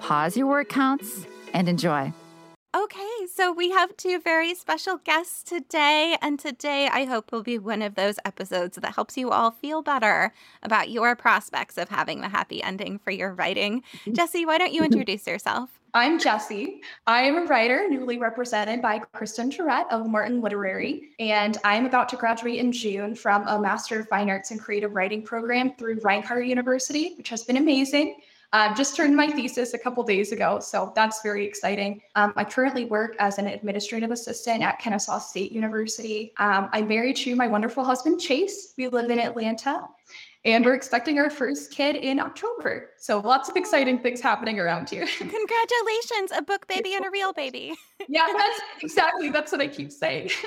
pause your word counts, and enjoy. Okay, so we have two very special guests today, and today I hope will be one of those episodes that helps you all feel better about your prospects of having the happy ending for your writing. Jessie, why don't you introduce yourself? I'm Jessie. I am a writer newly represented by Kristen Terrette of Martin Literary, and I'm about to graduate in June from a Master of Fine Arts and Creative Writing program through Reinhardt University, which has been amazing. Um, just turned my thesis a couple days ago, so that's very exciting. Um, I currently work as an administrative assistant at Kennesaw State University. Um, I'm married to my wonderful husband, Chase. We live in Atlanta, and we're expecting our first kid in October. So lots of exciting things happening around here. Congratulations, a book baby and a real baby. yeah, that's exactly that's what I keep saying.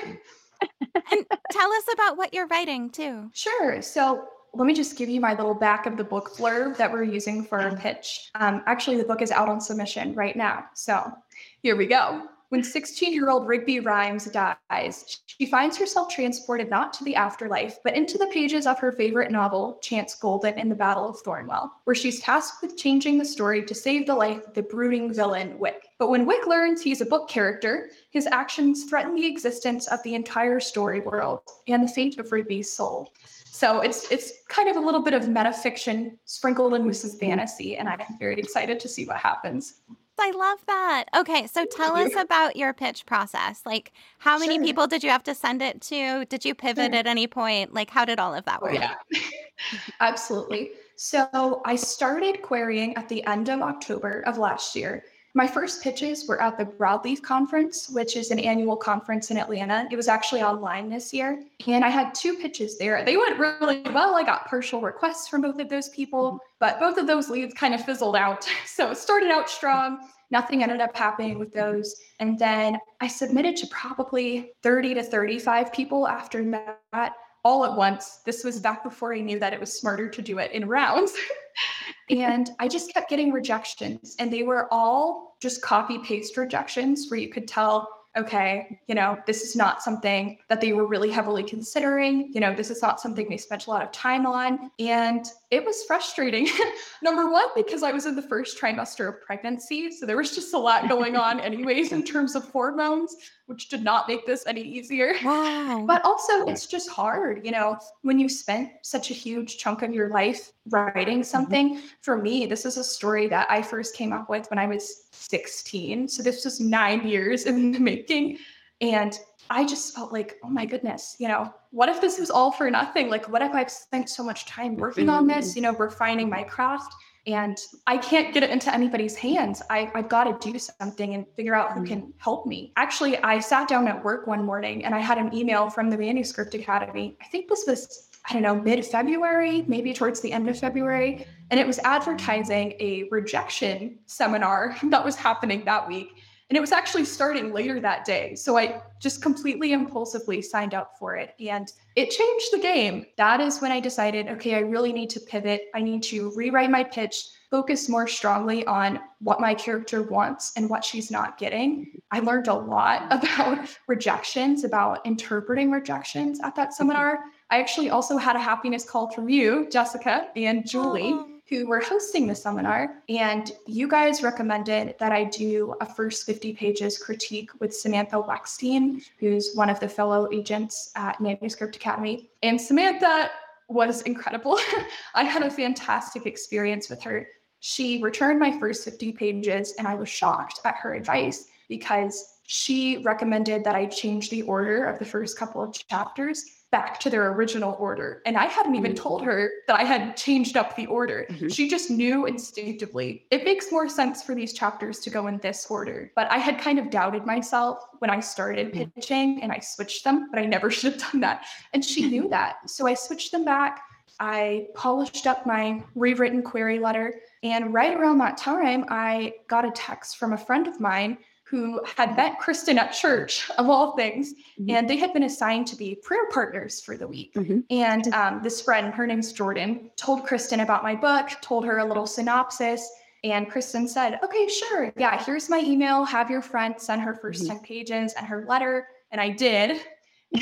and tell us about what you're writing too. Sure. So let me just give you my little back of the book blurb that we're using for our pitch. Um, actually, the book is out on submission right now. So here we go. When 16 year old Rigby Rhymes dies, she finds herself transported not to the afterlife, but into the pages of her favorite novel, Chance Golden in the Battle of Thornwell, where she's tasked with changing the story to save the life of the brooding villain, Wick. But when Wick learns he's a book character, his actions threaten the existence of the entire story world and the fate of Rigby's soul. So it's it's kind of a little bit of metafiction sprinkled in with some fantasy, and I'm very excited to see what happens. I love that. Okay, so tell us about your pitch process. Like, how many sure. people did you have to send it to? Did you pivot sure. at any point? Like, how did all of that oh, work? yeah, absolutely. So I started querying at the end of October of last year my first pitches were at the Broadleaf Conference, which is an annual conference in Atlanta. It was actually online this year. And I had two pitches there. They went really well. I got partial requests from both of those people, but both of those leads kind of fizzled out. So it started out strong. Nothing ended up happening with those. And then I submitted to probably 30 to 35 people after that all at once. This was back before I knew that it was smarter to do it in rounds. and I just kept getting rejections, and they were all just copy paste rejections where you could tell okay, you know, this is not something that they were really heavily considering. You know, this is not something they spent a lot of time on. And it was frustrating. Number one, because I was in the first trimester of pregnancy. So there was just a lot going on, anyways, in terms of hormones, which did not make this any easier. Wow. But also, it's just hard, you know, when you spent such a huge chunk of your life writing mm-hmm. something. Mm-hmm. For me, this is a story that I first came up with when I was 16. So this was nine years in the making. And I just felt like, oh my goodness, you know, what if this was all for nothing? Like, what if I've spent so much time working on this, mm-hmm. you know, refining my craft? And I can't get it into anybody's hands. I, I've got to do something and figure out who mm-hmm. can help me. Actually, I sat down at work one morning and I had an email from the Manuscript Academy. I think this was, I don't know, mid February, maybe towards the end of February. And it was advertising a rejection seminar that was happening that week. And it was actually starting later that day. So I just completely impulsively signed up for it. And it changed the game. That is when I decided okay, I really need to pivot. I need to rewrite my pitch, focus more strongly on what my character wants and what she's not getting. I learned a lot about rejections, about interpreting rejections at that seminar. I actually also had a happiness call from you, Jessica and Julie. Oh who were hosting the seminar. And you guys recommended that I do a first 50 pages critique with Samantha Wekstein, who's one of the fellow agents at Manuscript Academy. And Samantha was incredible. I had a fantastic experience with her. She returned my first 50 pages, and I was shocked at her advice because she recommended that I change the order of the first couple of chapters back to their original order. And I hadn't even told mm. her that I had changed up the order. Mm-hmm. She just knew instinctively. It makes more sense for these chapters to go in this order. But I had kind of doubted myself when I started mm. pitching and I switched them, but I never should have done that. And she knew that. So I switched them back I polished up my rewritten query letter. And right around that time, I got a text from a friend of mine who had met Kristen at church, of all things, mm-hmm. and they had been assigned to be prayer partners for the week. Mm-hmm. And um, this friend, her name's Jordan, told Kristen about my book, told her a little synopsis. And Kristen said, Okay, sure. Yeah, here's my email. Have your friend send her 1st mm-hmm. 10 pages and her letter. And I did.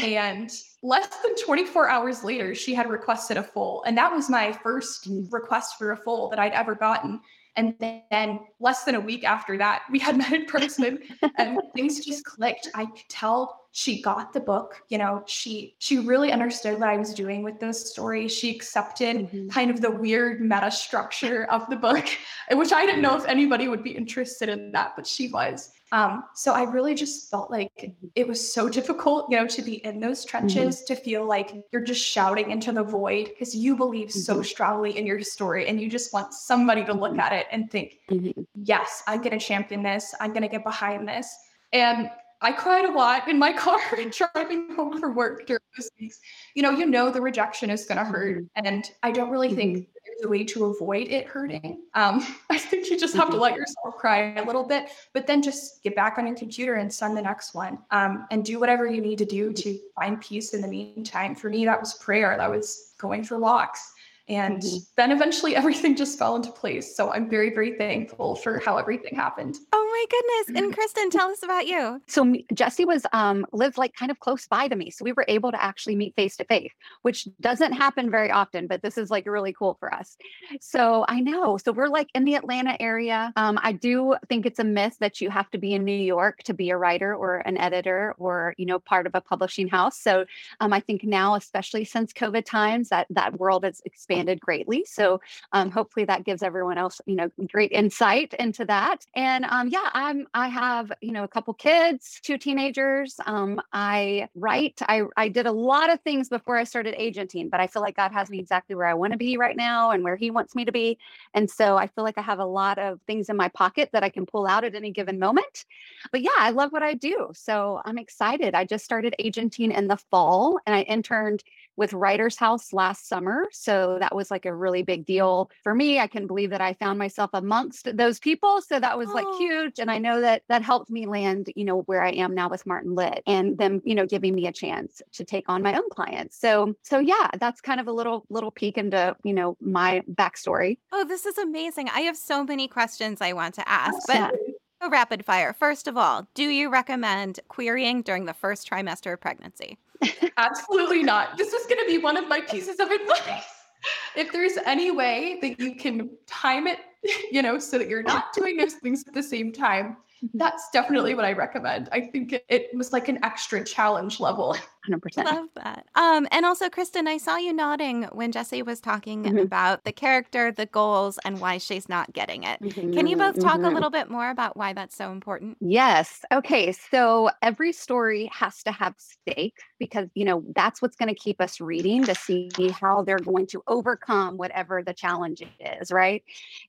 and less than 24 hours later, she had requested a full. And that was my first mm-hmm. request for a full that I'd ever gotten. And then less than a week after that, we had met in person and things just clicked. I could tell she got the book. You know, she she really understood what I was doing with those stories. She accepted mm-hmm. kind of the weird meta structure of the book, which I didn't know if anybody would be interested in that, but she was. Um, so I really just felt like it was so difficult, you know, to be in those trenches, mm-hmm. to feel like you're just shouting into the void because you believe mm-hmm. so strongly in your story and you just want somebody to look at it and think, mm-hmm. yes, I'm going to champion this. I'm going to get behind this. And I cried a lot in my car driving home from work during those weeks. You know, you know the rejection is going to hurt, mm-hmm. and I don't really think mm-hmm. There's a way to avoid it hurting. Um, I think you just have to mm-hmm. let yourself cry a little bit, but then just get back on your computer and send the next one, um, and do whatever you need to do to find peace in the meantime. For me, that was prayer. That was going for walks. And mm-hmm. then eventually everything just fell into place. So I'm very, very thankful for how everything happened. Oh my goodness. And Kristen, tell us about you. So Jessie was um lived like kind of close by to me. So we were able to actually meet face to face, which doesn't happen very often, but this is like really cool for us. So I know. So we're like in the Atlanta area. Um, I do think it's a myth that you have to be in New York to be a writer or an editor or, you know, part of a publishing house. So um, I think now, especially since COVID times, that that world is expanded expanded greatly. So um, hopefully that gives everyone else, you know, great insight into that. And um, yeah, I'm I have you know a couple kids, two teenagers. Um, I write. I I did a lot of things before I started agenting, but I feel like God has me exactly where I want to be right now and where He wants me to be. And so I feel like I have a lot of things in my pocket that I can pull out at any given moment. But yeah, I love what I do. So I'm excited. I just started agenting in the fall and I interned with Writers House last summer. So that was like a really big deal for me. I can believe that I found myself amongst those people. So that was like oh. huge. And I know that that helped me land, you know, where I am now with Martin Lit and them, you know, giving me a chance to take on my own clients. So, so yeah, that's kind of a little, little peek into, you know, my backstory. Oh, this is amazing. I have so many questions I want to oh, ask, but yeah. rapid fire. First of all, do you recommend querying during the first trimester of pregnancy? Absolutely not. This is going to be one of my pieces of advice. If there's any way that you can time it, you know, so that you're not doing those things at the same time, mm-hmm. that's definitely what I recommend. I think it, it was like an extra challenge level. 100%. Love that. Um, and also, Kristen, I saw you nodding when Jessie was talking mm-hmm. about the character, the goals, and why she's not getting it. Mm-hmm. Can you both talk mm-hmm. a little bit more about why that's so important? Yes. Okay. So every story has to have stakes because, you know, that's what's going to keep us reading to see how they're going to overcome whatever the challenge is. Right.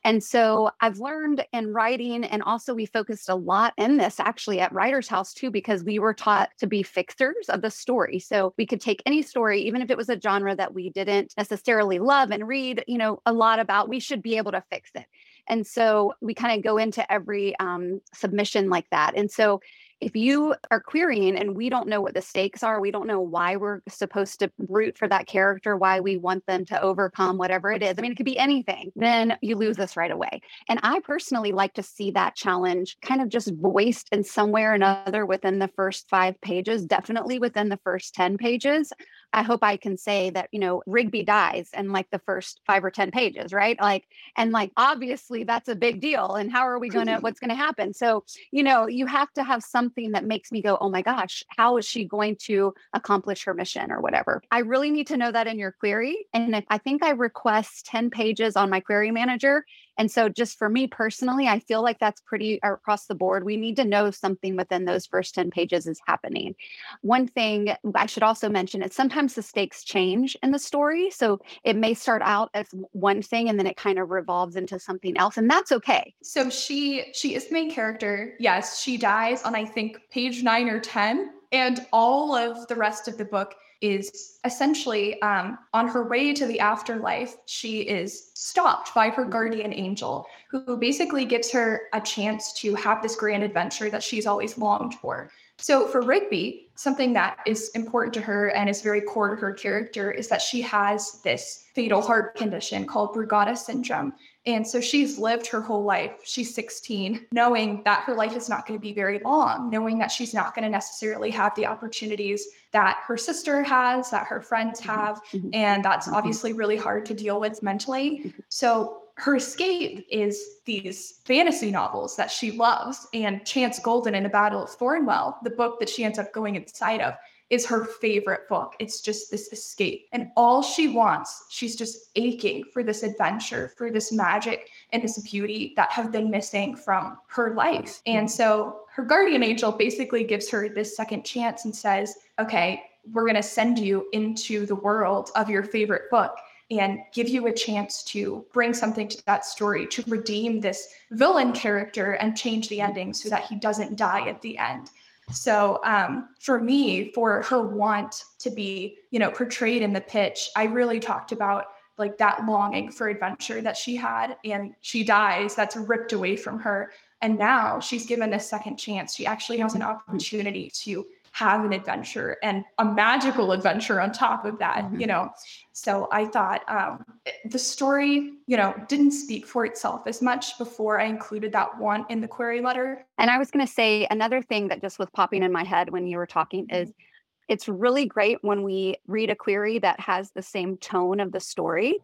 And so I've learned in writing, and also we focused a lot in this actually at Writer's House too, because we were taught to be fixers of the story story. So we could take any story, even if it was a genre that we didn't necessarily love and read, you know, a lot about, we should be able to fix it. And so we kind of go into every um, submission like that. And so if you are querying and we don't know what the stakes are, we don't know why we're supposed to root for that character, why we want them to overcome whatever it is. I mean, it could be anything, then you lose this right away. And I personally like to see that challenge kind of just voiced in some way or another within the first five pages, definitely within the first 10 pages. I hope I can say that, you know, Rigby dies in like the first five or 10 pages, right? Like, and like, obviously that's a big deal. And how are we going to, what's going to happen? So, you know, you have to have something that makes me go, oh my gosh, how is she going to accomplish her mission or whatever? I really need to know that in your query. And if I think I request 10 pages on my query manager, and so, just for me personally, I feel like that's pretty uh, across the board. We need to know something within those first 10 pages is happening. One thing I should also mention is sometimes the stakes change in the story. So, it may start out as one thing and then it kind of revolves into something else. And that's okay. So, she she is the main character. Yes, she dies on I think page nine or 10. And all of the rest of the book is essentially um, on her way to the afterlife. She is stopped by her guardian angel, who basically gives her a chance to have this grand adventure that she's always longed for. So for Rigby, something that is important to her and is very core to her character is that she has this fatal heart condition called Brugada syndrome. And so she's lived her whole life. She's 16, knowing that her life is not going to be very long, knowing that she's not going to necessarily have the opportunities that her sister has, that her friends mm-hmm. have. Mm-hmm. And that's mm-hmm. obviously really hard to deal with mentally. So her escape is these fantasy novels that she loves. And Chance Golden in the Battle of Thornwell, the book that she ends up going inside of, is her favorite book. It's just this escape. And all she wants, she's just aching for this adventure, for this magic and this beauty that have been missing from her life. And so her guardian angel basically gives her this second chance and says, okay, we're going to send you into the world of your favorite book and give you a chance to bring something to that story to redeem this villain character and change the ending so that he doesn't die at the end. So um, for me, for her want to be, you know, portrayed in the pitch, I really talked about like that longing for adventure that she had, and she dies. That's ripped away from her, and now she's given a second chance. She actually has an opportunity to have an adventure and a magical adventure on top of that, mm-hmm. you know. So I thought um, the story, you know, didn't speak for itself as much before I included that one in the query letter. And I was going to say another thing that just was popping in my head when you were talking is mm-hmm. it's really great when we read a query that has the same tone of the story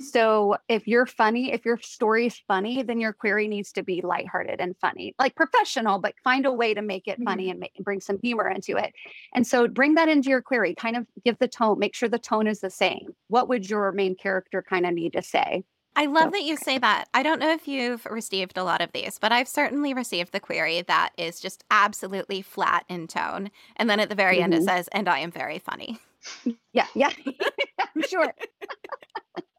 so if you're funny, if your story is funny, then your query needs to be lighthearted and funny, like professional, but find a way to make it funny mm-hmm. and, make, bring some humor into it. And so bring that into your query, kind of give the tone, make sure the tone is the same. What would your main character kind of need to say? I love so. that you say that. I don't know if you've received a lot of these, but I've certainly received the query that is just absolutely flat in tone. And then at the very mm-hmm. end, it mm-hmm. says, and I am very funny. Yeah, yeah, I'm sure.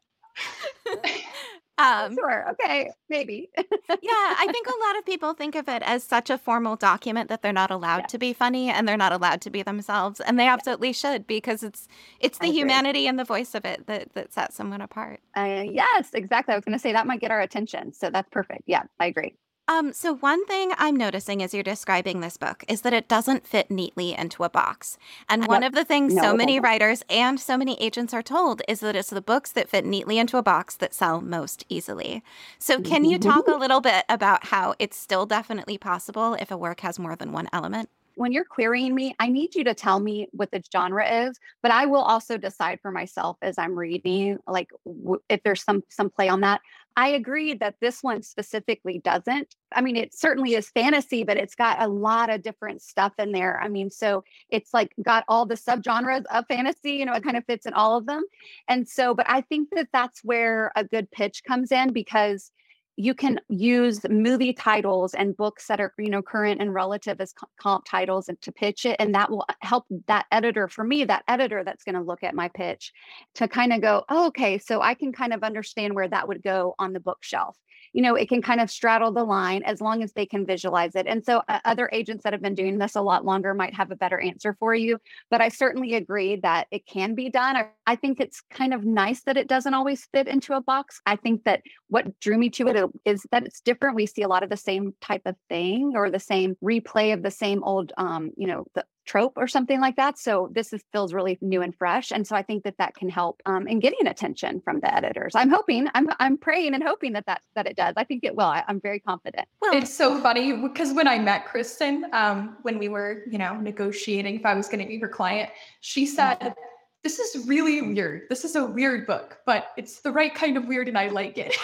um, sure. Okay. Maybe. yeah. I think a lot of people think of it as such a formal document that they're not allowed yeah. to be funny and they're not allowed to be themselves. And they absolutely should because it's it's the humanity and the voice of it that, that sets someone apart. Uh, yes, exactly. I was going to say that might get our attention. So that's perfect. Yeah, I agree. Um, so one thing I'm noticing as you're describing this book is that it doesn't fit neatly into a box. And one of the things no, so many writers and so many agents are told is that it's the books that fit neatly into a box that sell most easily. So can you talk a little bit about how it's still definitely possible if a work has more than one element? When you're querying me, I need you to tell me what the genre is, but I will also decide for myself as I'm reading, like w- if there's some some play on that. I agree that this one specifically doesn't. I mean, it certainly is fantasy, but it's got a lot of different stuff in there. I mean, so it's like got all the subgenres of fantasy, you know, it kind of fits in all of them. And so, but I think that that's where a good pitch comes in because you can use movie titles and books that are you know current and relative as comp titles and to pitch it and that will uh, help that editor for me that editor that's going to look at my pitch to kind of go oh, okay so i can kind of understand where that would go on the bookshelf you know, it can kind of straddle the line as long as they can visualize it. And so uh, other agents that have been doing this a lot longer might have a better answer for you. But I certainly agree that it can be done. I, think it's kind of nice that it doesn't always fit into a box. I think that what drew me to it uh, that it's different. We see a lot of the same type of thing or the same replay of the same old, um, you know, the trope or something like that. So this is, feels really new and fresh, and so I think that that can help um, in getting attention from the editors. I'm hoping, I'm I'm praying and hoping that that that it does. I think it will. I, am very confident. Well, it's so funny because when I met Kristen, um, when we were you know negotiating if I was going to be her client, she said. Mm-hmm this is really weird. This is a weird book, but it's the right kind of weird and I like it.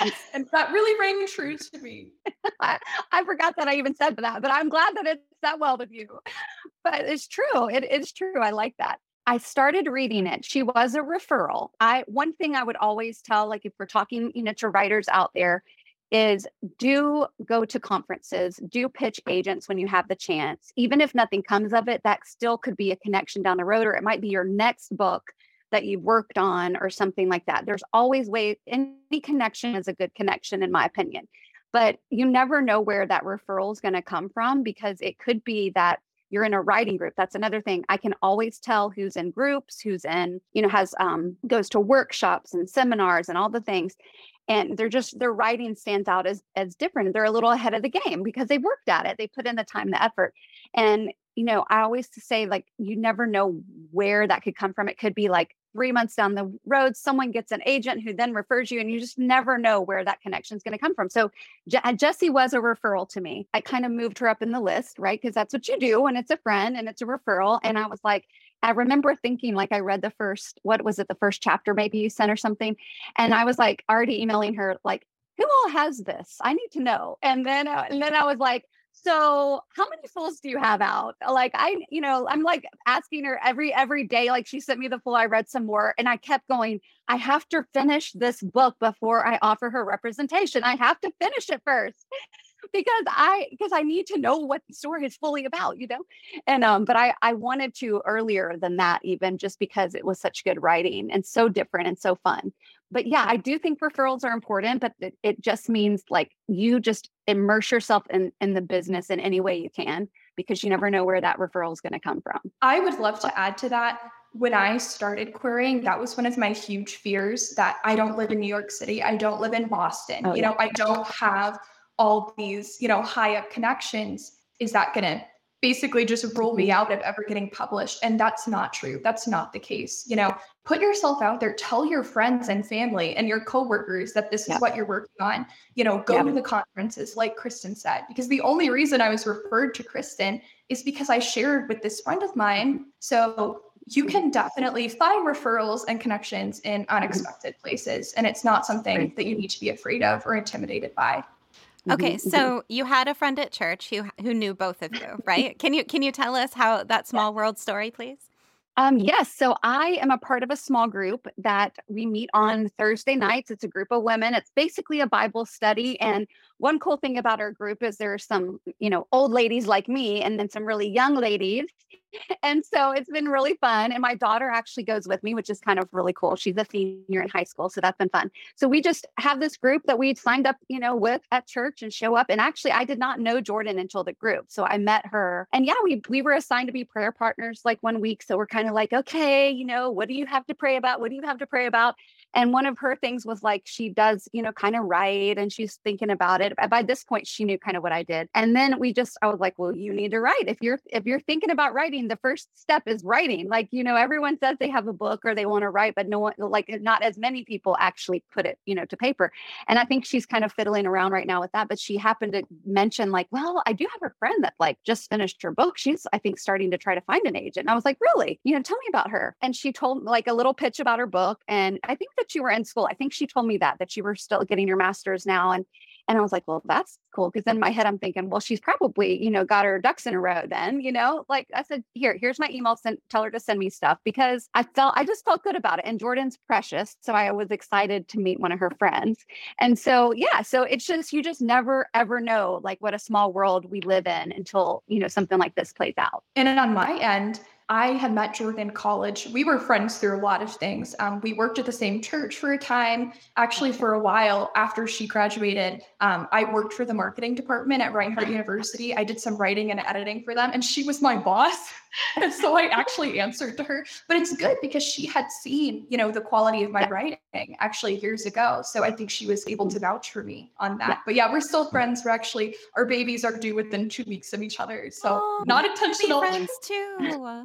and that really rang true to me. I, I, forgot that I even said that, but I'm glad that it's that well with you. But it's true. It is true. I like that. I started reading it. She was a referral. I one thing I would always tell, like if we're talking, you know, to writers out there, is do go to conferences, do pitch agents when you have the chance. Even if nothing comes of it, that still could be a connection down the road, or it might be your next book that you've worked on or something like that. There's always ways, any connection is a good connection, in my opinion. But you never know where that referral is going to come from because it could be that you're in a writing group. That's another thing. I can always tell who's in groups, who's in, you know, has um goes to workshops and seminars and all the things. And they're just their writing stands out as as different. They're a little ahead of the game because they worked at it. They put in the time, the effort. And you know, I always say like you never know where that could come from. It could be like three months down the road, someone gets an agent who then refers you, and you just never know where that connection is going to come from. So Je- uh, Jessie was a referral to me. I kind of moved her up in the list, right? Because that's what you do when it's a friend and it's a referral. And I was like, I remember thinking, like, I read the first, what was it, the first chapter maybe you sent or something. And I was like, already emailing her, like, who all has this? I need to know. And then, uh, and then I was like, so how many fulls do you have out like i you know i'm like asking her every every day like she sent me the full i read some more and i kept going i have to finish this book before i offer her representation i have to finish it first because I because I need to know what the story is fully about, you know. And um, but I I wanted to earlier than that even just because it was such good writing and so different and so fun. But yeah, I do think referrals are important, but it, it just means like you just immerse yourself in in the business in any way you can because you never know where that referral is going to come from. I would love to add to that when I started querying, that was one of my huge fears that I don't live in New York City. I don't live in Boston. Oh, you yeah. know, I don't have all these, you know, high up connections, is that going to basically just rule me mm-hmm. out of ever getting published? And that's not true. That's not the case. You know, put yourself out there, tell your friends and family and your coworkers that this is what you're working on. You know, go to the conferences, like Kristen said, because the only reason I was referred to Kristen is because I shared with this friend of mine. So you mm-hmm. can definitely find referrals and connections in mm-hmm. unexpected places. And it's not something that you need to be afraid of or intimidated by. Okay, mm-hmm, mm-hmm. so you had a friend at church who who knew both of you, right? can you can you tell us how that small world story, please? Um, yes. So I am a part of a small group that we meet on Thursday nights. It's a group of women. It's basically a Bible study. And one cool thing about our group is there are some, you know, old ladies like me and then some really young ladies and so it's been really fun. And my daughter actually goes with me, which is kind of really cool. She's a senior in high school. So that's been fun. So we just have this group that we signed up, you know, with at church and show up. And actually, I did not know Jordan until the group. So I met her. And yeah, we we were assigned to be prayer partners like one week. So we're kind of like, okay, you know, what do you have to pray about? What do you have to pray about? And one of her things was like she does, you know, kind of write and she's thinking about it. By this point, she knew kind of what I did. And then we just, I was like, well, you need to write. If you're if you're thinking about writing, the first step is writing. Like, you know, everyone says they have a book or they want to write, but no one like not as many people actually put it, you know, to paper. And I think she's kind of fiddling around right now with that. But she happened to mention, like, well, I do have a friend that like just finished her book. She's, I think, starting to try to find an agent. And I was like, really? You know, tell me about her. And she told like a little pitch about her book. And I think that you were in school. I think she told me that, that you were still getting your master's now. And and I was like, well, that's cool. Cause in my head, I'm thinking, well, she's probably, you know, got her ducks in a row then, you know, like I said, here, here's my email, send, tell her to send me stuff because I felt, I just felt good about it. And Jordan's precious. So I was excited to meet one of her friends. And so, yeah, so it's just, you just never ever know like what a small world we live in until, you know, something like this plays out. And on my end, I had met Jordan in college. We were friends through a lot of things. Um, we worked at the same church for a time. Actually, for a while after she graduated, um, I worked for the marketing department at Reinhardt University. I did some writing and editing for them, and she was my boss. and so I actually answered to her. But it's good because she had seen, you know, the quality of my writing actually years ago. So I think she was able to vouch for me on that. But yeah, we're still friends. We're actually our babies are due within two weeks of each other. So oh, not intentional. Friends too.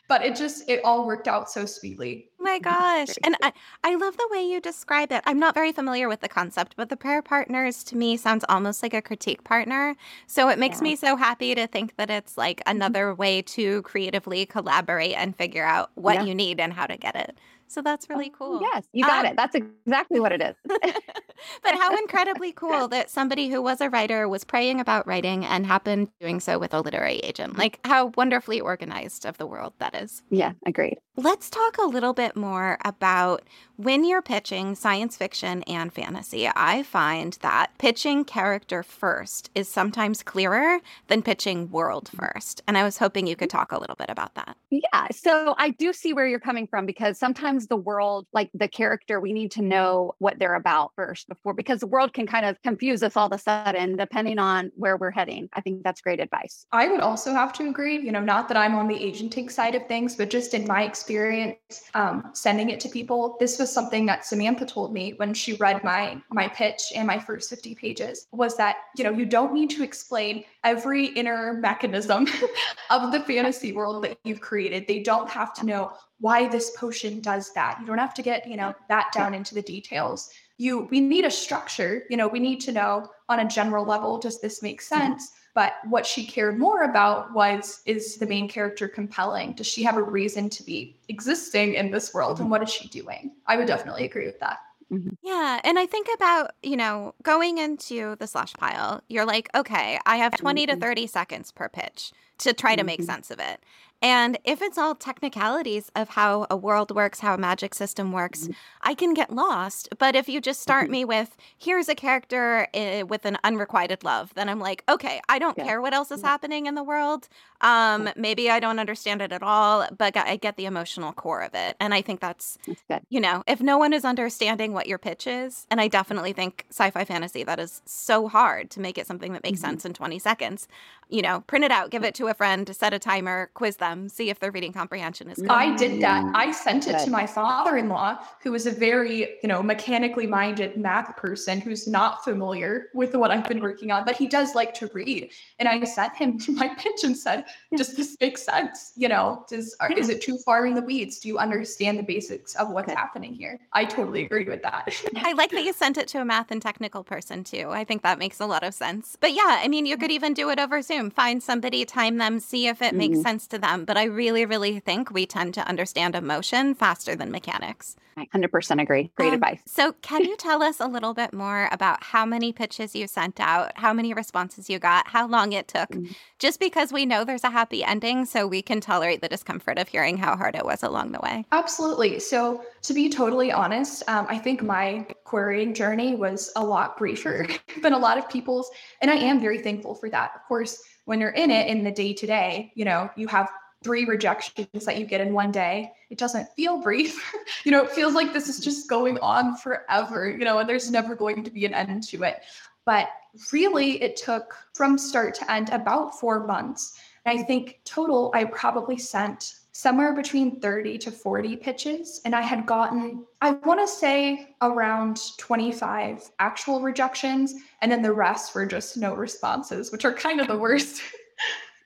but it just it all worked out so sweetly. Oh my gosh. And I, I love the way you describe it. I'm not very familiar with the concept, but the prayer partners to me sounds almost like a critique partner. So it makes yeah. me so happy to think that it's like mm-hmm. another way to creatively collaborate and figure out what yeah. you need and how to get it. So that's really oh, cool. Yes, you got um, it. That's exactly what it is. but how incredibly cool that somebody who was a writer was praying about writing and happened doing so with a literary agent. Like how wonderfully organized of the world that is. Yeah, agreed. Let's talk a little bit more about when you're pitching science fiction and fantasy. I find that pitching character first is sometimes clearer than pitching world first. And I was hoping you could talk a little bit about that. Yeah. So I do see where you're coming from because sometimes sometimes the world, like the character, we need to know what they're about first before, because the world can kind of confuse us all of a sudden, depending on where we're heading. I think that's great advice. I would also have to agree, you know, not that I'm on the agenting side of things, but just in my experience, um, sending it to people, this was something that Samantha told me when she read my my pitch and my first 50 pages was that, you know, you don't need to explain every inner mechanism of the fantasy world that you've created. They don't have to know why this potion does that. You don't have to get, you know, that down into the details. You we need a structure, you know, we need to know on a general level does this make sense? But what she cared more about was is the main character compelling? Does she have a reason to be existing in this world and what is she doing? I would definitely agree with that. Mm-hmm. Yeah. And I think about, you know, going into the slush pile, you're like, okay, I have 20 to mm-hmm. 30 seconds per pitch to try to make mm-hmm. sense of it. And if it's all technicalities of how a world works, how a magic system works, mm-hmm. I can get lost. But if you just start mm-hmm. me with, here's a character uh, with an unrequited love, then I'm like, okay, I don't yeah. care what else is yeah. happening in the world. Um, maybe I don't understand it at all, but I get the emotional core of it. And I think that's, that's you know, if no one is understanding what your pitch is, and I definitely think sci fi fantasy, that is so hard to make it something that makes mm-hmm. sense in 20 seconds. You know, print it out, give it to a friend, set a timer, quiz them them, see if their reading comprehension is good. I did that. I sent it to my father-in-law, who is a very, you know, mechanically minded math person who's not familiar with what I've been working on, but he does like to read. And I sent him my pitch and said, "Does this make sense? You know, does are, is it too far in the weeds? Do you understand the basics of what's happening here?" I totally agree with that. I like that you sent it to a math and technical person too. I think that makes a lot of sense. But yeah, I mean, you could even do it over Zoom. Find somebody, time them, see if it mm-hmm. makes sense to them but I really, really think we tend to understand emotion faster than mechanics. I 100% agree. Great um, advice. So, can you tell us a little bit more about how many pitches you sent out, how many responses you got, how long it took? Mm-hmm. Just because we know there's a happy ending, so we can tolerate the discomfort of hearing how hard it was along the way. Absolutely. So, to be totally honest, um, I think my querying journey was a lot briefer than a lot of people's. And I am very thankful for that. Of course, when you're in it in the day to day, you know, you have three rejections that you get in one day, it doesn't feel brief. you know, it feels like this is just going on forever, you know, and there's never going to be an end to it. But really, it took from start to end about four months. And I think total, I probably sent somewhere between 30 to 40 pitches. And I had gotten, I want to say, around 25 actual rejections. And then the rest were just no responses, which are kind of the worst.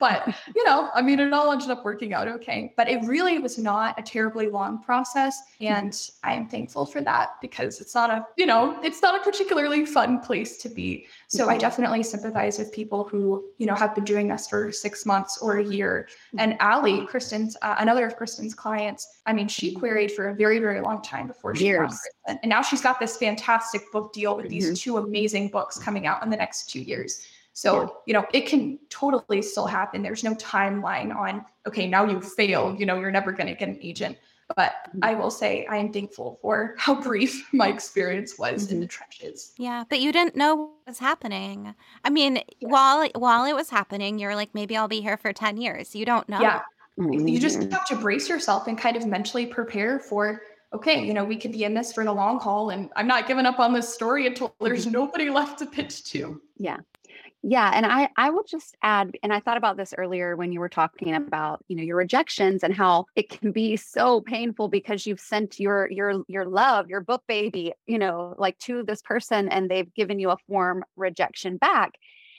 but you know i mean it all ended up working out okay but it really was not a terribly long process and i'm thankful for that because it's not a you know it's not a particularly fun place to be so i mm-hmm. definitely sympathize with people who you know have been doing this for six months or a year mm-hmm. and ali kristen's uh, another of kristen's clients i mean she queried for a very very long time before she Years. and now she's got this fantastic book deal with these mm-hmm. two amazing books coming out in the next two years so, you know, it can totally still happen. There's no timeline on, okay, now you failed, you know, you're never going to get an agent. But mm-hmm. I will say I am thankful for how brief my experience was mm-hmm. in the trenches. Yeah, but you didn't know what was happening. I mean, yeah. while while it was happening, you're like, maybe I'll be here for 10 years. You don't know. Yeah. Mm-hmm. You just have to brace yourself and kind of mentally prepare for okay, you know, we could be in this for the long haul and I'm not giving up on this story until there's mm-hmm. nobody left to pitch to. Yeah. Yeah, and I I will just add and I thought about this earlier when you were talking about, you know, your rejections and how it can be so painful because you've sent your your your love, your book baby, you know, like to this person and they've given you a form rejection back.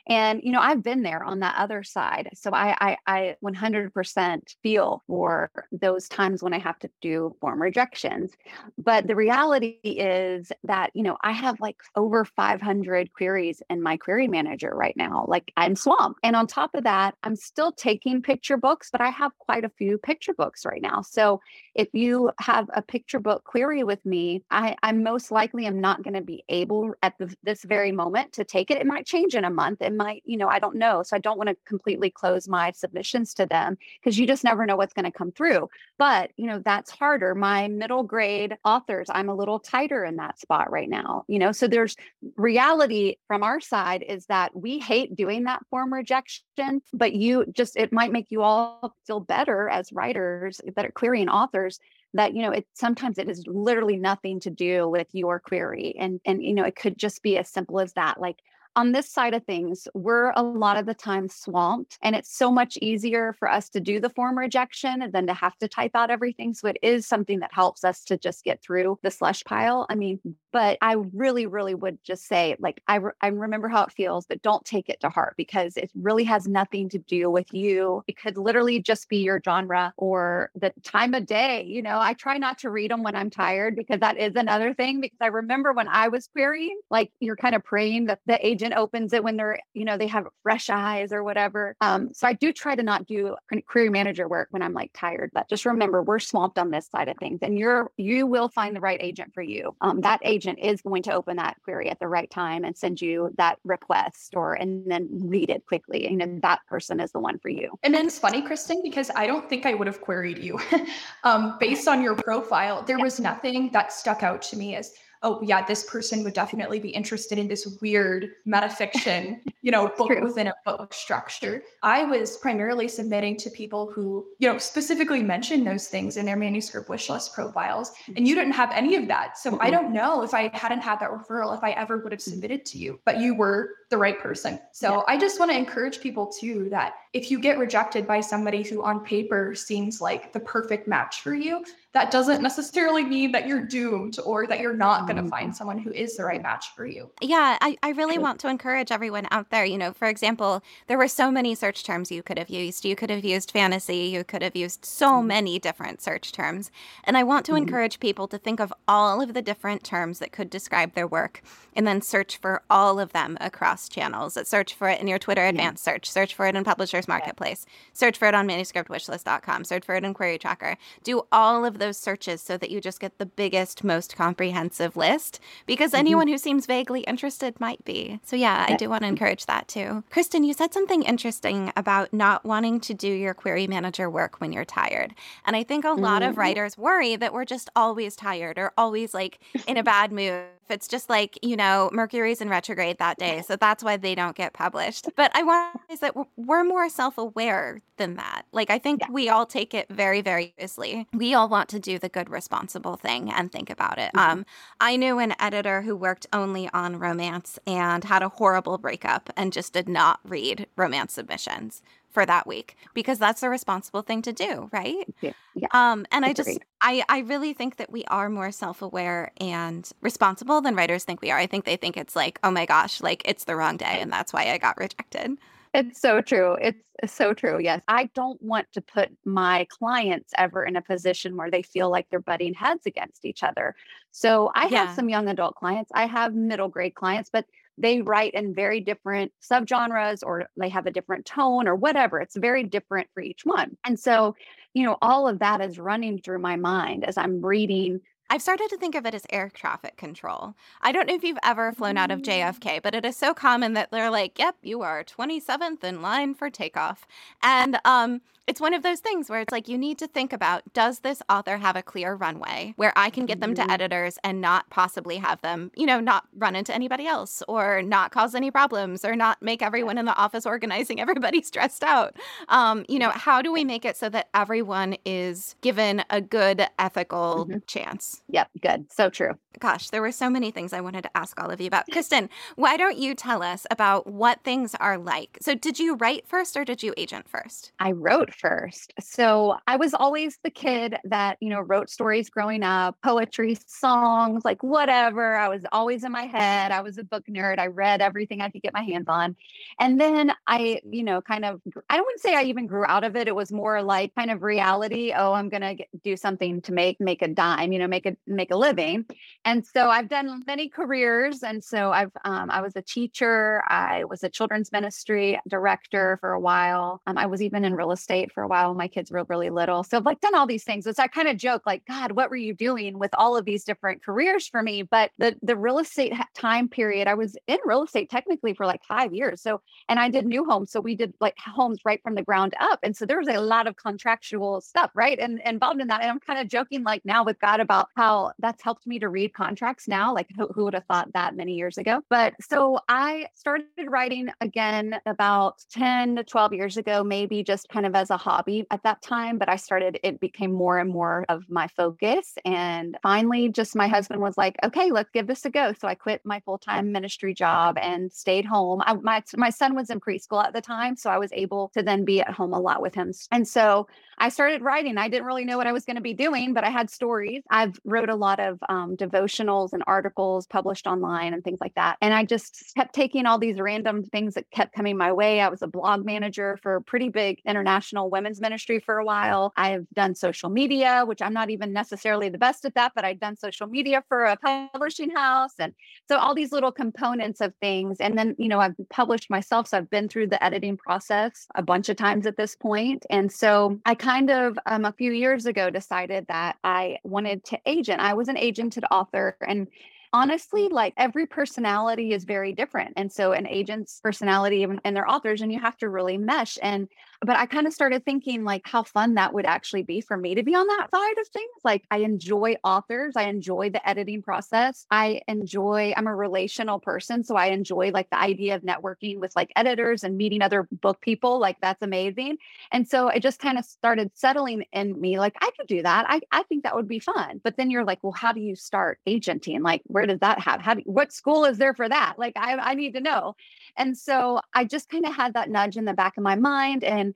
And, you know, I've been there on that other side. So I, I, I 100% feel for those times when I have to do form rejections. But the reality is that, you know, I have like over 500 queries in my query manager right now. Like I'm swamped. And on top of that, I'm still taking picture books, but I have quite a few picture books right now. So if you have a picture book query with me, I, I most likely am not going to be able at the, this very moment to take it. It might change in a month. It might, you know, I don't know. So I don't want to completely close my submissions to them because you just never know what's going to come through. But, you know, that's harder. My middle grade authors, I'm a little tighter in that spot right now, you know. So there's reality from our side is that we hate doing that form rejection, but you just, it might make you all feel better as writers are querying authors that you know it sometimes it is literally nothing to do with your query and and you know it could just be as simple as that like on this side of things, we're a lot of the time swamped, and it's so much easier for us to do the form rejection than to have to type out everything. So it is something that helps us to just get through the slush pile. I mean, but I really, really would just say, like, I, re- I remember how it feels, but don't take it to heart because it really has nothing to do with you. It could literally just be your genre or the time of day. You know, I try not to read them when I'm tired because that is another thing. Because I remember when I was querying, like, you're kind of praying that the agent opens it when they're, you know, they have fresh eyes or whatever. Um, so I do try to not do query manager work when I'm like tired, but just remember we're swamped on this side of things and you're, you will find the right agent for you. Um, that agent is going to open that query at the right time and send you that request or, and then read it quickly. And then that person is the one for you. And then it's funny, Kristen, because I don't think I would have queried you um, based on your profile. There was nothing that stuck out to me as oh yeah, this person would definitely be interested in this weird metafiction, you know, book True. within a book structure. I was primarily submitting to people who, you know, specifically mentioned those things in their manuscript wish list profiles. And you didn't have any of that. So mm-hmm. I don't know if I hadn't had that referral, if I ever would have mm. submitted to you, but you were the right person. So yeah. I just want to encourage people too that if you get rejected by somebody who on paper seems like the perfect match for you, that doesn't necessarily mean that you're doomed or that you're not going to find mm-hmm. someone who is the right match for you. Yeah, I, I really want to encourage everyone out there. You know, for example, there were so many search terms you could have used. You could have used fantasy, you could have used so mm-hmm. many different search terms. And I want to mm-hmm. encourage people to think of all of the different terms that could describe their work and then search for all of them across channels. Search for it in your Twitter advanced yeah. search, search for it in Publishers Marketplace, yeah. search for it on manuscriptwishlist.com, search for it in Query Tracker. Do all of the those searches so that you just get the biggest, most comprehensive list because mm-hmm. anyone who seems vaguely interested might be. So, yeah, I do want to encourage that too. Kristen, you said something interesting about not wanting to do your query manager work when you're tired. And I think a lot mm-hmm. of writers worry that we're just always tired or always like in a bad mood it's just like, you know, Mercury's in retrograde that day. So that's why they don't get published. But I want to is that we're more self aware than that. Like, I think yeah. we all take it very, very seriously. We all want to do the good, responsible thing and think about it. Mm-hmm. Um, I knew an editor who worked only on romance and had a horrible breakup and just did not read romance submissions for that week because that's the responsible thing to do, right? Yeah. yeah. Um, and I just I I really think that we are more self-aware and responsible than writers think we are. I think they think it's like, oh my gosh, like it's the wrong day and that's why I got rejected. It's so true. It's so true. Yes. I don't want to put my clients ever in a position where they feel like they're butting heads against each other. So I yeah. have some young adult clients, I have middle grade clients, but they write in very different subgenres or they have a different tone or whatever. It's very different for each one. And so, you know, all of that is running through my mind as I'm reading I've started to think of it as air traffic control. I don't know if you've ever flown out of mm. JFK, but it is so common that they're like, "Yep, you are 27th in line for takeoff," and um, it's one of those things where it's like you need to think about does this author have a clear runway where I can get them to mm-hmm. editors and not possibly have them, you know, not run into anybody else or not cause any problems or not make everyone in the office organizing everybody stressed out. Um, you know, how do we make it so that everyone is given a good ethical mm-hmm. chance? Yep, good. So true. Gosh, there were so many things I wanted to ask all of you about. Kristen, why don't you tell us about what things are like? So, did you write first or did you agent first? I wrote first. So I was always the kid that, you know, wrote stories growing up, poetry, songs, like whatever. I was always in my head. I was a book nerd. I read everything I could get my hands on. And then I, you know, kind of, I to say I even grew out of it. It was more like kind of reality. Oh, I'm going to do something to make, make a dime, you know, make a, make a living. And so I've done many careers. And so I've, um, I was a teacher. I was a children's ministry director for a while. Um, I was even in real estate for a while my kids were really little. So I've like done all these things. So I kind of joke like, God, what were you doing with all of these different careers for me? But the the real estate time period, I was in real estate technically for like five years. So and I did new homes. So we did like homes right from the ground up. And so there was a lot of contractual stuff, right? And involved in that. And I'm kind of joking like now with God about how that's helped me to read contracts now. Like, who, who would have thought that many years ago? But so I started writing again about 10 to 12 years ago, maybe just kind of as a hobby at that time. But I started, it became more and more of my focus. And finally, just my husband was like, okay, let's give this a go. So I quit my full time ministry job and stayed home. I, my, my son was in preschool at the time. So I was able to then be at home a lot with him. And so I started writing. I didn't really know what I was going to be doing, but I had stories. I've wrote a lot of um, devotionals and articles published online and things like that. And I just kept taking all these random things that kept coming my way. I was a blog manager for a pretty big international women's ministry for a while. I've done social media, which I'm not even necessarily the best at that, but I've done social media for a publishing house. And so all these little components of things. And then, you know, I've published myself. So I've been through the editing process a bunch of times at this point. And so I kind of um, a few years ago decided that I wanted to agent. I was an agented author and honestly, like every personality is very different. And so an agent's personality and their authors, and you have to really mesh. And but I kind of started thinking like how fun that would actually be for me to be on that side of things. Like I enjoy authors, I enjoy the editing process. I enjoy, I'm a relational person. So I enjoy like the idea of networking with like editors and meeting other book people. Like that's amazing. And so it just kind of started settling in me like I could do that. I, I think that would be fun. But then you're like, well, how do you start agenting? Like, where does that have? How do, what school is there for that? Like I, I need to know. And so I just kind of had that nudge in the back of my mind and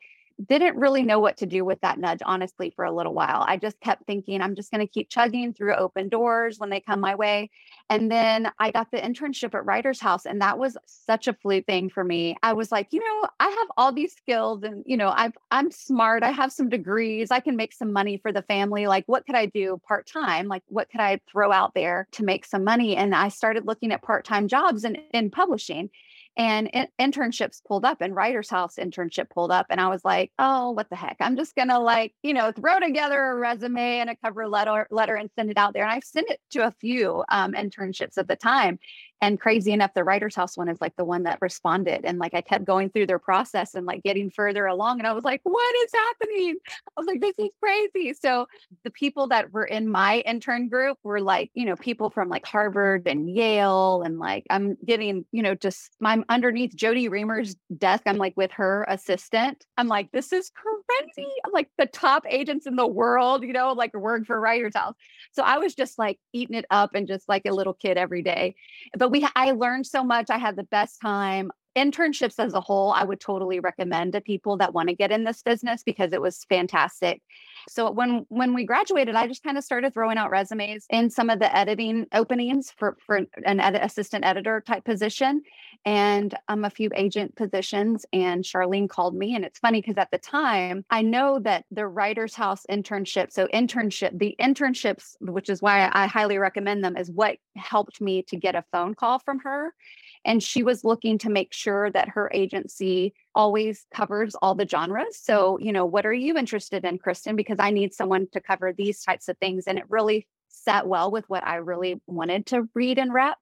didn't really know what to do with that nudge, honestly, for a little while. I just kept thinking, I'm just going to keep chugging through open doors when they come my way. And then I got the internship at Writer's House, and that was such a fluke thing for me. I was like, you know, I have all these skills, and you know, I've I'm smart. I have some degrees. I can make some money for the family. Like, what could I do part time? Like, what could I throw out there to make some money? And I started looking at part time jobs in, in publishing and in- internships pulled up and writer's house internship pulled up and i was like oh what the heck i'm just gonna like you know throw together a resume and a cover letter letter and send it out there. And i've sent it to a few um, internships at the time and crazy enough the writers house one is like the one that responded and like i kept going through their process and like getting further along and i was like what is happening? I was like this is crazy. So the people that were in my intern group were like you know people from like harvard and yale and like i'm getting you know just i'm underneath Jodi Reamer's desk i'm like with her assistant i'm like this is crazy i'm like the top agents in the world you know like work for writers house so i was just like eating it up and just like a little kid every day but we I learned so much. I had the best time. Internships as a whole, I would totally recommend to people that want to get in this business because it was fantastic. So when when we graduated, I just kind of started throwing out resumes in some of the editing openings for for an ed- assistant editor type position, and um, a few agent positions. And Sharlene called me, and it's funny because at the time I know that the Writers House internship, so internship, the internships, which is why I highly recommend them, is what helped me to get a phone call from her and she was looking to make sure that her agency always covers all the genres. So, you know, what are you interested in, Kristen? Because I need someone to cover these types of things. And it really sat well with what I really wanted to read and rep.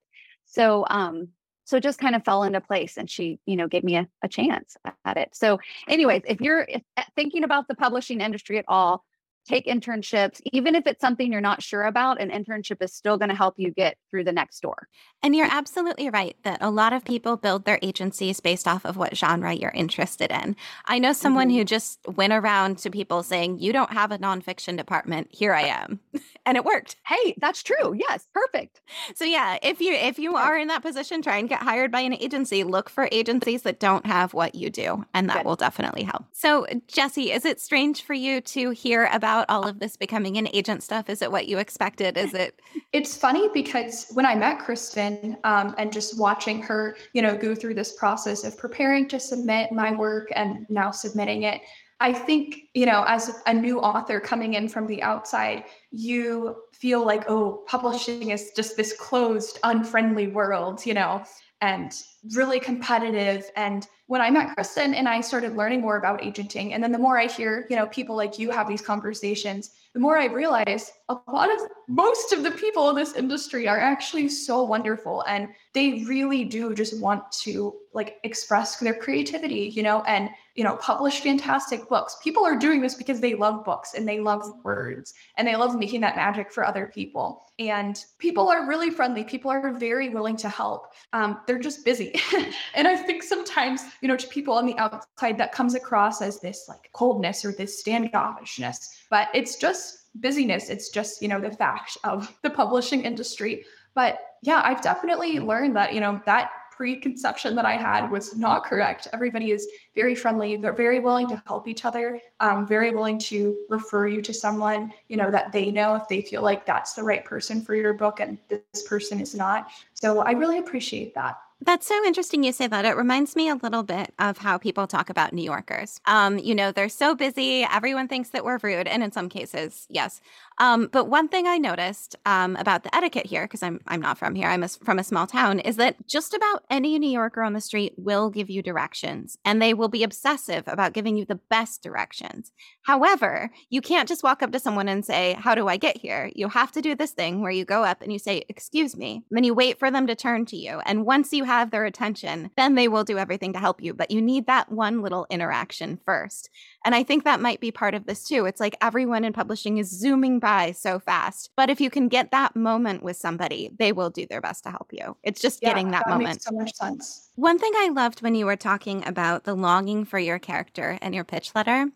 So, um, so it just kind of fell into place and she you know gave me a, a chance at it so anyways if you're thinking about the publishing industry at all take internships, even if it's something you're not sure about, an internship is still going to help you get through the next door. And you're absolutely right that a lot of people build their agencies based off of what genre you're interested in. I know someone mm-hmm. who just went around to people saying, You don't have a nonfiction department. Here I am. and it worked. Hey, that's true. Yes, perfect. So yeah, if you if you are in that position, try and get hired by an agency. Look for agencies that don't have what you do, and that Good. will definitely help. So Jessie is it strange for you to hear about about all of this becoming an agent stuff? Is it what you expected? Is it? It's funny because when I met Kristen um, and just watching her, you know, go through this process of preparing to submit my work and now submitting it, I think, you know, as a new author coming in from the outside, you feel like, oh, publishing is just this closed, unfriendly world, you know. And really competitive. And when I met Kristen and I started learning more about agenting, and then the more I hear, you know, people like you have these conversations, the more I realize a lot of most of the people in this industry are actually so wonderful and they really do just want to like express their creativity, you know, and you know, publish fantastic books. People are doing this because they love books and they love words and they love making that magic for other people. And people are really friendly. People are very willing to help. Um, they're just busy. and I think sometimes, you know, to people on the outside, that comes across as this like coldness or this standoffishness, but it's just busyness. It's just, you know, the fact of the publishing industry. But yeah, I've definitely learned that, you know, that preconception that I had was not correct. Everybody is very friendly. They're very willing to help each other, um, very willing to refer you to someone, you know, that they know if they feel like that's the right person for your book and this person is not. So I really appreciate that. That's so interesting you say that. It reminds me a little bit of how people talk about New Yorkers. Um, you know, they're so busy, everyone thinks that we're rude, and in some cases, yes. Um, but one thing I noticed um, about the etiquette here, because I'm I'm not from here, I'm a, from a small town, is that just about any New Yorker on the street will give you directions, and they will be obsessive about giving you the best directions. However, you can't just walk up to someone and say, "How do I get here?" You have to do this thing where you go up and you say, "Excuse me," then you wait for them to turn to you, and once you have their attention, then they will do everything to help you. But you need that one little interaction first. And I think that might be part of this too. It's like everyone in publishing is zooming by so fast. But if you can get that moment with somebody, they will do their best to help you. It's just yeah, getting that, that moment. Makes so much sense. One thing I loved when you were talking about the longing for your character and your pitch letter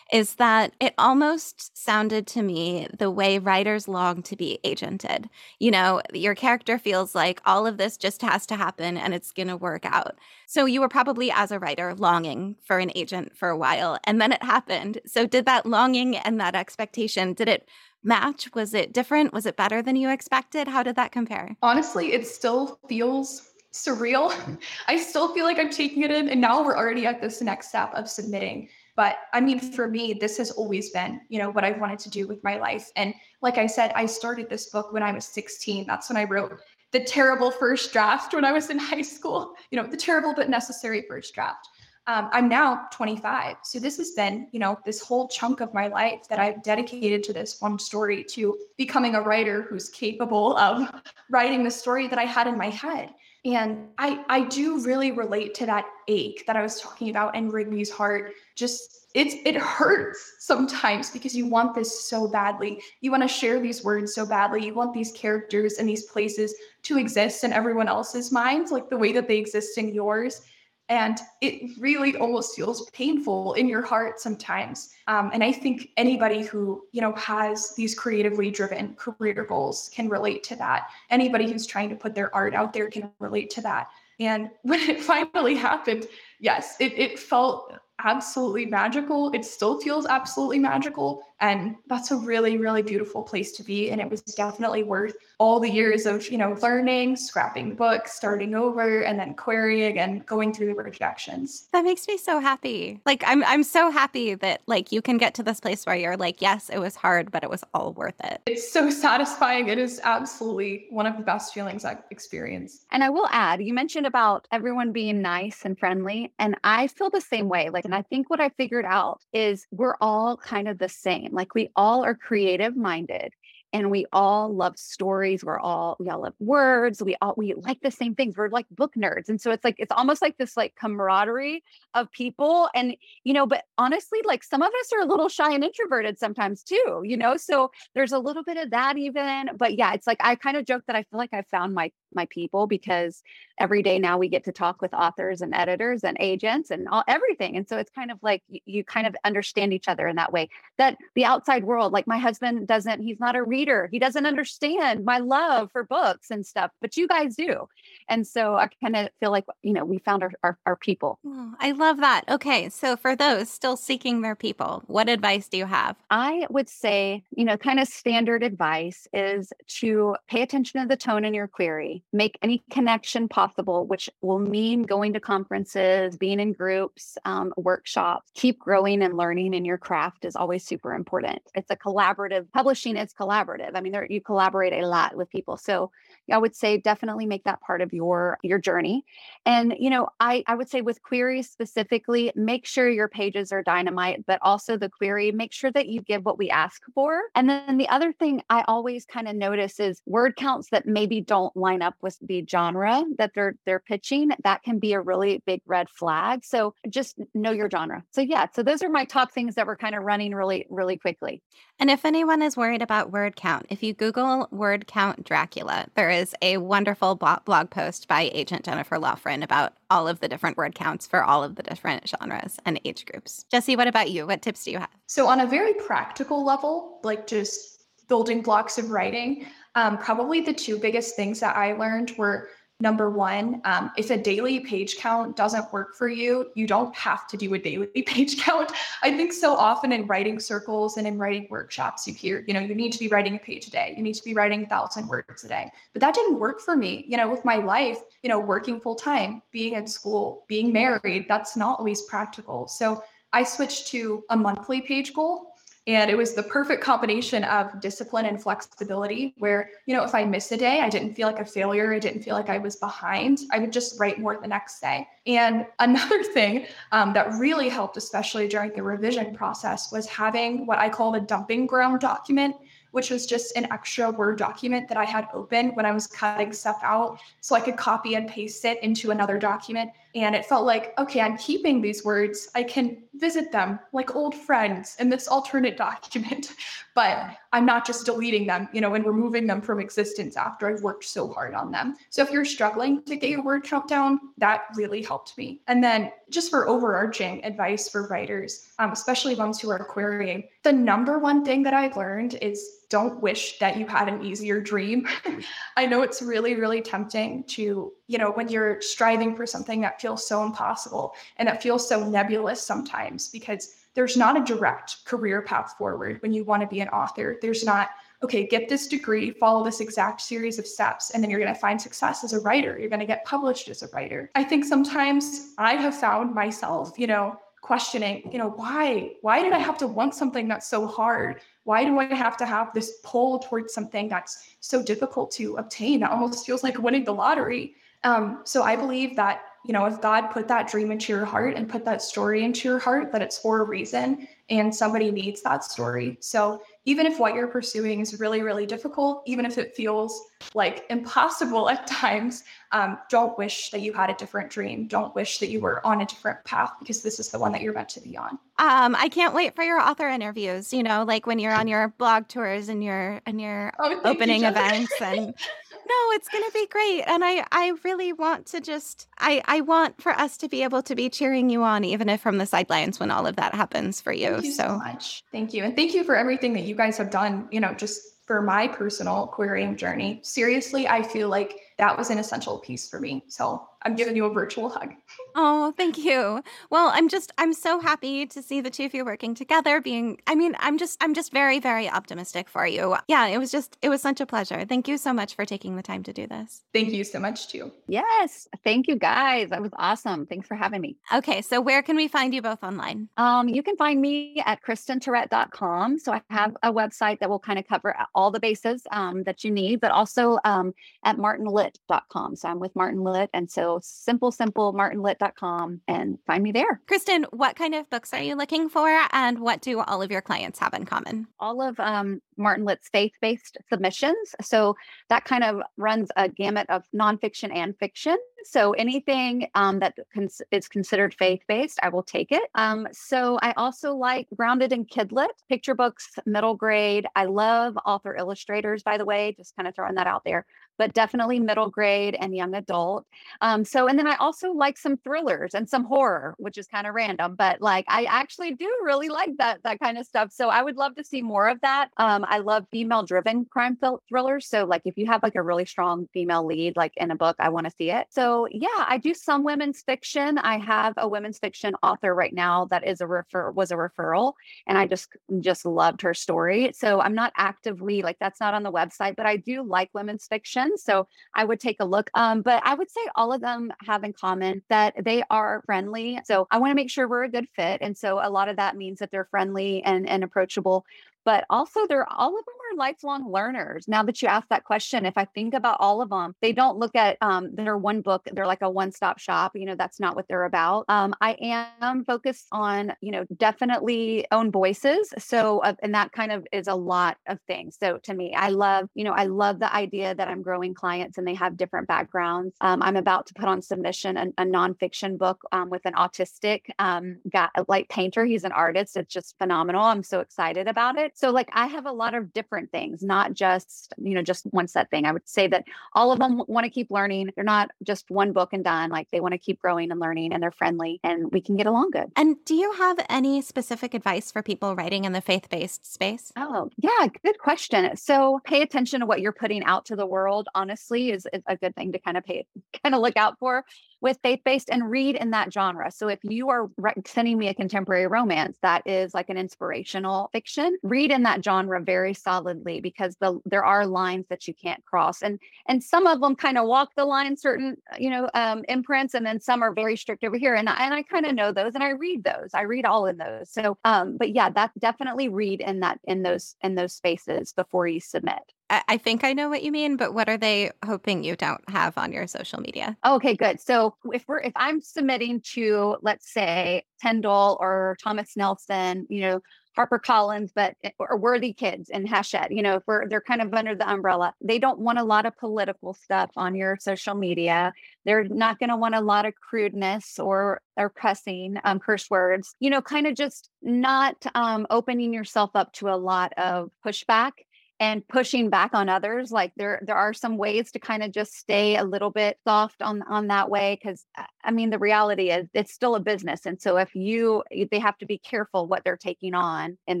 is that it almost sounded to me the way writers long to be agented. You know, your character feels like all of this just has to happen and it's going to work out. So you were probably, as a writer, longing for an agent for a while and then it happened. So did that longing and that expectation, did it match? Was it different? Was it better than you expected? How did that compare? Honestly, it still feels surreal. I still feel like I'm taking it in. And now we're already at this next step of submitting. But I mean, for me, this has always been, you know, what I've wanted to do with my life. And like I said, I started this book when I was 16. That's when I wrote the terrible first draft when I was in high school, you know, the terrible but necessary first draft. Um, I'm now 25. So this has been, you know, this whole chunk of my life that I've dedicated to this one story, to becoming a writer who's capable of writing the story that I had in my head. And I I do really relate to that ache that I was talking about and Wrigley's heart. Just it's it hurts sometimes because you want this so badly. You want to share these words so badly. You want these characters and these places to exist in everyone else's minds, like the way that they exist in yours and it really almost feels painful in your heart sometimes. Um, and i think anybody who you know has these creatively driven career goals can relate to that. Anybody who's trying to put their art out there can relate to that. And when it finally happened yes it, it felt absolutely magical. It still feels absolutely magical and that's a really really beautiful place to be and it was definitely worth all the years of you know learning scrapping books starting over and then querying and going through the rejections. That makes me so happy. Like i'm i'm so happy that like you can get to this place where you're like yes it was hard but it was all worth it. It's so satisfying. It is absolutely one of the best feelings i've experienced. And i will add you mentioned about everyone being nice and friendly and i feel the same way. Like and i think what i figured out is we're all kind of the same like we all are creative minded and we all love stories. We're all we all love words. We all we like the same things. We're like book nerds. And so it's like it's almost like this like camaraderie of people. And you know, but honestly, like some of us are a little shy and introverted sometimes too, you know. So there's a little bit of that even. But yeah, it's like I kind of joke that I feel like I found my my people because every day now we get to talk with authors and editors and agents and all everything and so it's kind of like you, you, kind of understand each other in that way that the outside world like my husband doesn't he's not a reader he doesn't understand my love for books and stuff but you guys do. And so i kind of feel like you know we found our, our, our people. Oh, i love that. Okay so for those still seeking their people what advice do you have? I would say you know kind of standard advice is to pay attention to the tone in your query make any connection possible, which will mean going to conferences, being in groups, um, workshops. Keep growing and learning in your craft is always super important. It's a collaborative, publishing is collaborative collaborative. I mean, there, you collaborate a lot with people. So I would say definitely make that part of your your journey. And you know, I I would say with queries specifically, make sure your pages are dynamite, but also the query, make sure that you give what we ask for. And then the other thing I always kind of notice is word counts that maybe don't line up with the genre that they're they're pitching. That can be a really big red flag. So just know your genre. So yeah, so those are my top things that we're kind of running really really quickly. And if anyone is worried about word count, if you Google word count Dracula, there is a wonderful blog post by agent Jennifer Laughran about all of the different word counts for all of the different genres and age groups. Jessie, what about you? What tips do you have? So, on a very practical level, like just building blocks of writing, um, probably the two biggest things that I learned were Number one, um, if a daily page count doesn't work for you, you don't have to do a daily page count. I think so often in writing circles and in writing workshops, you hear, you know, you need to be writing a page a day, you need to be writing a thousand words a day. But that didn't work for me. You know, with my life, you know, working full time, being in school, being married, that's not always practical. So I switched to a monthly page goal and it was the perfect combination of discipline and flexibility, where, you know, if I missed a day, I didn't feel like a failure. I didn't feel like I was behind. I would just write more the next day. And another thing um, that really helped, especially during the revision process, was having what I call the dumping ground document which was just an extra Word document that I had open when I was cutting stuff out. So I could copy and paste it into another document. And it felt like, okay, I'm keeping these words. I can visit them like old friends in this alternate document, but I'm not just deleting them, you know, and removing them from existence after I've worked so hard on them. So if you're struggling to get your word count down, that really helped me. And then just for overarching advice for writers, um, especially ones who are querying, the number one thing that I've learned is don't wish that you had an easier dream. I know it's really, really tempting to, you know, when you're striving for something that feels so impossible and that feels so nebulous sometimes because there's not a direct career path forward when you want to be an author. There's not, okay, get this degree, follow this exact series of steps, and then you're going to find success as a writer. You're going to get published as a writer. I think sometimes I have found myself, you know, questioning, you know, why? Why did I have to want something that's so hard? Why do I have to have this pull towards something that's so difficult to obtain? That almost feels like winning the lottery. Um, so I believe that, you know, if God put that dream into your heart and put that story into your heart, that it's for a reason and somebody needs that story. So even if what you're pursuing is really, really difficult, even if it feels like impossible at times, um, don't wish that you had a different dream. Don't wish that you were on a different path because this is the one that you're meant to be on. Um, I can't wait for your author interviews. You know, like when you're on your blog tours and your and your oh, opening events and no, it's going to be great. And I, I really want to just, I, I want for us to be able to be cheering you on, even if from the sidelines when all of that happens for you. Thank you so, so much. Thank you. And thank you for everything that you guys have done, you know, just for my personal querying journey. Seriously, I feel like that was an essential piece for me. So I'm giving you a virtual hug. Oh, thank you. Well, I'm just I'm so happy to see the two of you working together being I mean, I'm just I'm just very very optimistic for you. Yeah, it was just it was such a pleasure. Thank you so much for taking the time to do this. Thank you so much too. Yes, thank you guys. That was awesome. Thanks for having me. Okay, so where can we find you both online? Um, you can find me at kristenterrette.com. So I have a website that will kind of cover all the bases um, that you need, but also um, at martinlit.com. So I'm with Martin Lit and so simple, simple, martinlit.com and find me there. Kristen, what kind of books are you looking for and what do all of your clients have in common? All of um, Martin Lit's faith based submissions. So that kind of runs a gamut of nonfiction and fiction. So anything um, that cons- is considered faith based, I will take it. Um, so I also like Grounded in Kidlit, picture books, middle grade. I love author illustrators, by the way, just kind of throwing that out there but definitely middle grade and young adult. Um, so, and then I also like some thrillers and some horror, which is kind of random, but like I actually do really like that that kind of stuff. So I would love to see more of that. Um, I love female driven crime thrillers. So like if you have like a really strong female lead, like in a book, I want to see it. So yeah, I do some women's fiction. I have a women's fiction author right now that is a refer was a referral, and I just just loved her story. So I'm not actively like that's not on the website, but I do like women's fiction. So I would take a look. Um, but I would say all of them have in common that they are friendly. So I want to make sure we're a good fit. And so a lot of that means that they're friendly and, and approachable but also they're all of them are lifelong learners. Now that you ask that question, if I think about all of them, they don't look at um, their one book. They're like a one stop shop. You know, that's not what they're about. Um, I am focused on, you know, definitely own voices. So, uh, and that kind of is a lot of things. So to me, I love, you know, I love the idea that I'm growing clients and they have different backgrounds. Um, I'm about to put on submission a, a nonfiction book um, with an autistic um, guy, like painter. He's an artist. It's just phenomenal. I'm so excited about it. So like I have a lot of different things, not just, you know, just one set thing. I would say that all of them want to keep learning. They're not just one book and done. Like they want to keep growing and learning and they're friendly and we can get along good. And do you have any specific advice for people writing in the faith-based space? Oh, yeah, good question. So pay attention to what you're putting out to the world, honestly, is, is a good thing to kind of pay kind of look out for with faith based and read in that genre. So if you are re- sending me a contemporary romance that is like an inspirational fiction, read in that genre very solidly because the, there are lines that you can't cross, and and some of them kind of walk the line, certain you know um, imprints, and then some are very strict over here. And I, and I kind of know those, and I read those. I read all in those. So, um, but yeah, that definitely read in that in those in those spaces before you submit. I think I know what you mean, but what are they hoping you don't have on your social media? Okay, good. So if we're if I'm submitting to let's say Tyndale or Thomas Nelson, you know, Harper Collins, but eh, or Worthy Kids and Hachette, you know, if we're they're kind of under the umbrella, they don't want a lot of political stuff on your social media. They're not going to want a lot of crudeness or or cussing, um, curse words. You know, kind of just not um, opening yourself up to a lot of pushback and pushing back on others like there there are some ways to kind of just stay a little bit soft on on that way because uh, i mean the reality is it's still a business and so if you they have to be careful what they're taking on in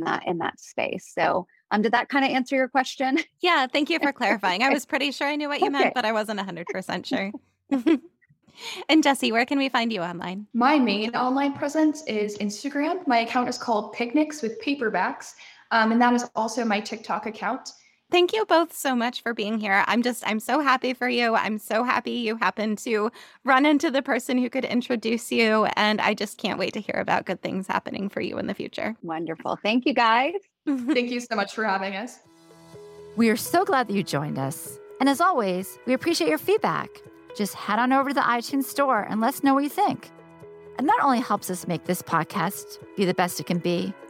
that in that space so um did that kind of answer your question yeah thank you for clarifying i was pretty sure i knew what you okay. meant but i wasn't 100% sure and Jessie, where can we find you online? My main online presence is Instagram. My account is called Picnics with Paperbacks. Um, and that is also my TikTok account. Thank you both so much for being here. I'm just, I'm so happy for you. I'm so happy you happened to run into the person who could introduce you. And I just can't wait to hear about good things happening for you in the future. Wonderful. Thank you, guys. Thank you so much for having us. We are so glad that you joined us. And as always, we appreciate your feedback. Just head on over to the iTunes store and let us know what you think. It not only helps us make this podcast be the best it can be, but